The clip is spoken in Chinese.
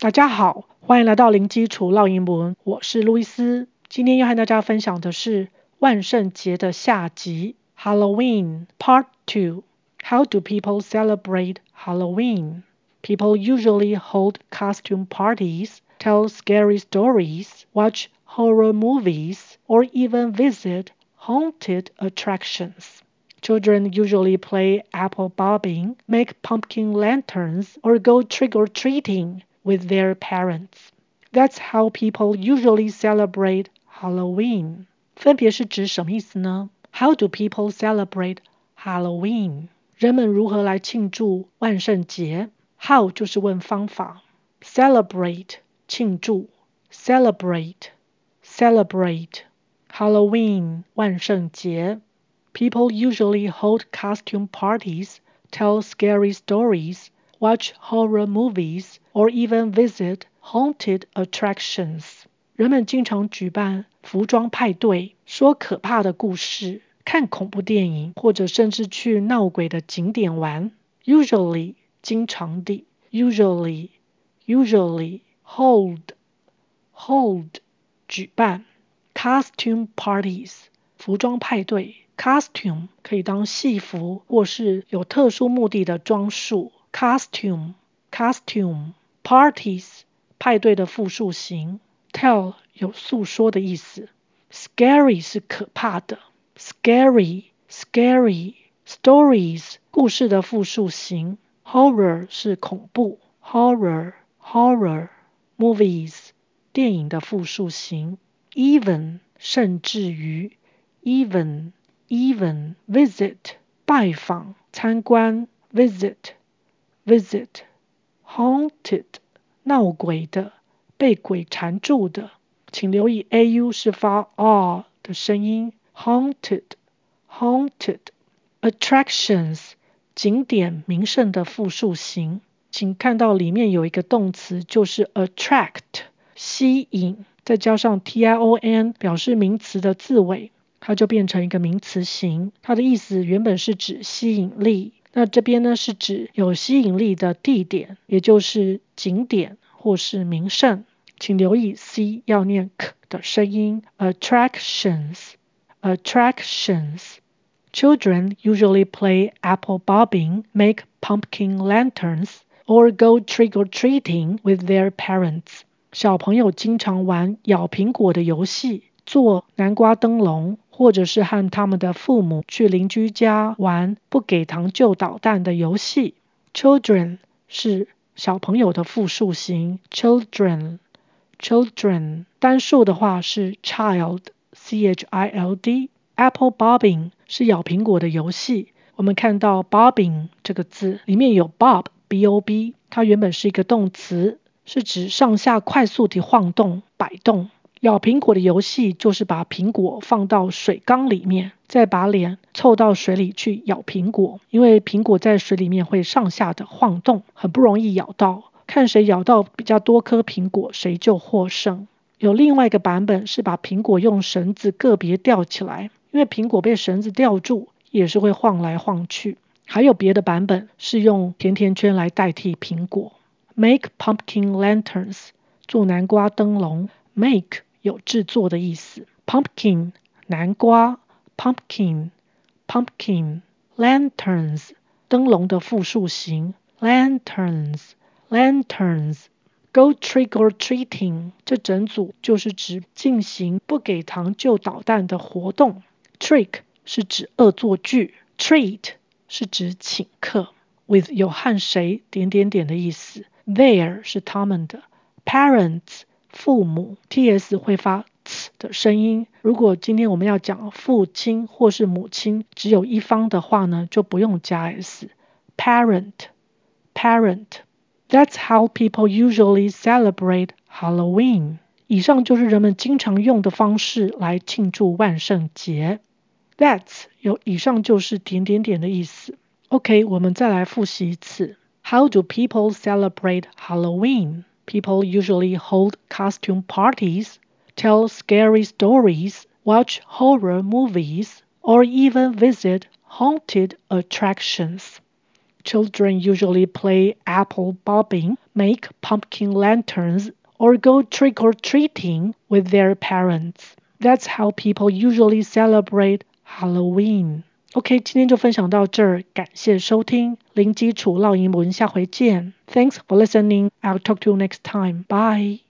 大家好，欢迎来到零基础烙英文，我是路易斯。今天要和大家分享的是万圣节的下集，Halloween Part Two。How do people celebrate Halloween? People usually hold costume parties, tell scary stories, watch horror movies, or even visit haunted attractions. Children usually play apple bobbing, make pumpkin lanterns, or go trick-or-treating with their parents. That's how people usually celebrate Halloween. 分别是指什么意思呢？How do people celebrate Halloween? 人们如何来庆祝万圣节？How 就是问方法，celebrate 庆祝，celebrate celebrate Halloween 万圣节。People usually hold costume parties, tell scary stories, watch horror movies, or even visit haunted attractions. 人们经常举办服装派对，说可怕的故事，看恐怖电影，或者甚至去闹鬼的景点玩。Usually 经常地，usually usually hold hold 举办 costume parties 服装派对。Costume 可以当戏服，或是有特殊目的的装束。Costume costume parties 派对的复数形，tell 有诉说的意思，scary 是可怕的，scary scary stories 故事的复数形，horror 是恐怖，horror horror movies 电影的复数形，even 甚至于，even even visit 拜访参观，visit visit haunted 闹鬼的，被鬼缠住的，请留意 a u 是发 r 的声音，haunted haunted attractions 景点名胜的复数形，请看到里面有一个动词就是 attract 吸引，再加上 tion 表示名词的字尾。它就变成一个名词形，它的意思原本是指吸引力，那这边呢是指有吸引力的地点，也就是景点。或是名胜。请留意 c 要念 k 的声音，attractions attractions。Children usually play apple bobbing, make pumpkin lanterns, or go trick-or-treating with their parents。小朋友经常玩咬苹果的游戏，做南瓜灯笼。或者是和他们的父母去邻居家玩不给糖就捣蛋的游戏。Children 是小朋友的复数型，children children 单数的话是 child，c h i l d。Apple bobbing 是咬苹果的游戏。我们看到 bobbing 这个字里面有 bob，b o b，它原本是一个动词，是指上下快速地晃动、摆动。咬苹果的游戏就是把苹果放到水缸里面，再把脸凑到水里去咬苹果。因为苹果在水里面会上下的晃动，很不容易咬到。看谁咬到比较多颗苹果，谁就获胜。有另外一个版本是把苹果用绳子个别吊起来，因为苹果被绳子吊住也是会晃来晃去。还有别的版本是用甜甜圈来代替苹果。Make pumpkin lanterns，做南瓜灯笼。Make 有制作的意思，pumpkin 南瓜，pumpkin pumpkin lanterns 灯笼的复数形，lanterns lanterns go trick or treating 这整组就是指进行不给糖就捣蛋的活动，trick 是指恶作剧，treat 是指请客，with 有和谁点点点的意思，their 是他们的，parents 父母，ts 会发 T 的声音。如果今天我们要讲父亲或是母亲，只有一方的话呢，就不用加 s。Parent, parent. That's how people usually celebrate Halloween. 以上就是人们经常用的方式来庆祝万圣节。That's 有以上就是点点点的意思。OK，我们再来复习一次。How do people celebrate Halloween? People usually hold costume parties, tell scary stories, watch horror movies, or even visit haunted attractions. Children usually play apple bobbing, make pumpkin lanterns, or go trick or treating with their parents. That's how people usually celebrate Halloween. OK，今天就分享到这儿，感谢收听零基础绕英文，下回见。Thanks for listening. I'll talk to you next time. Bye.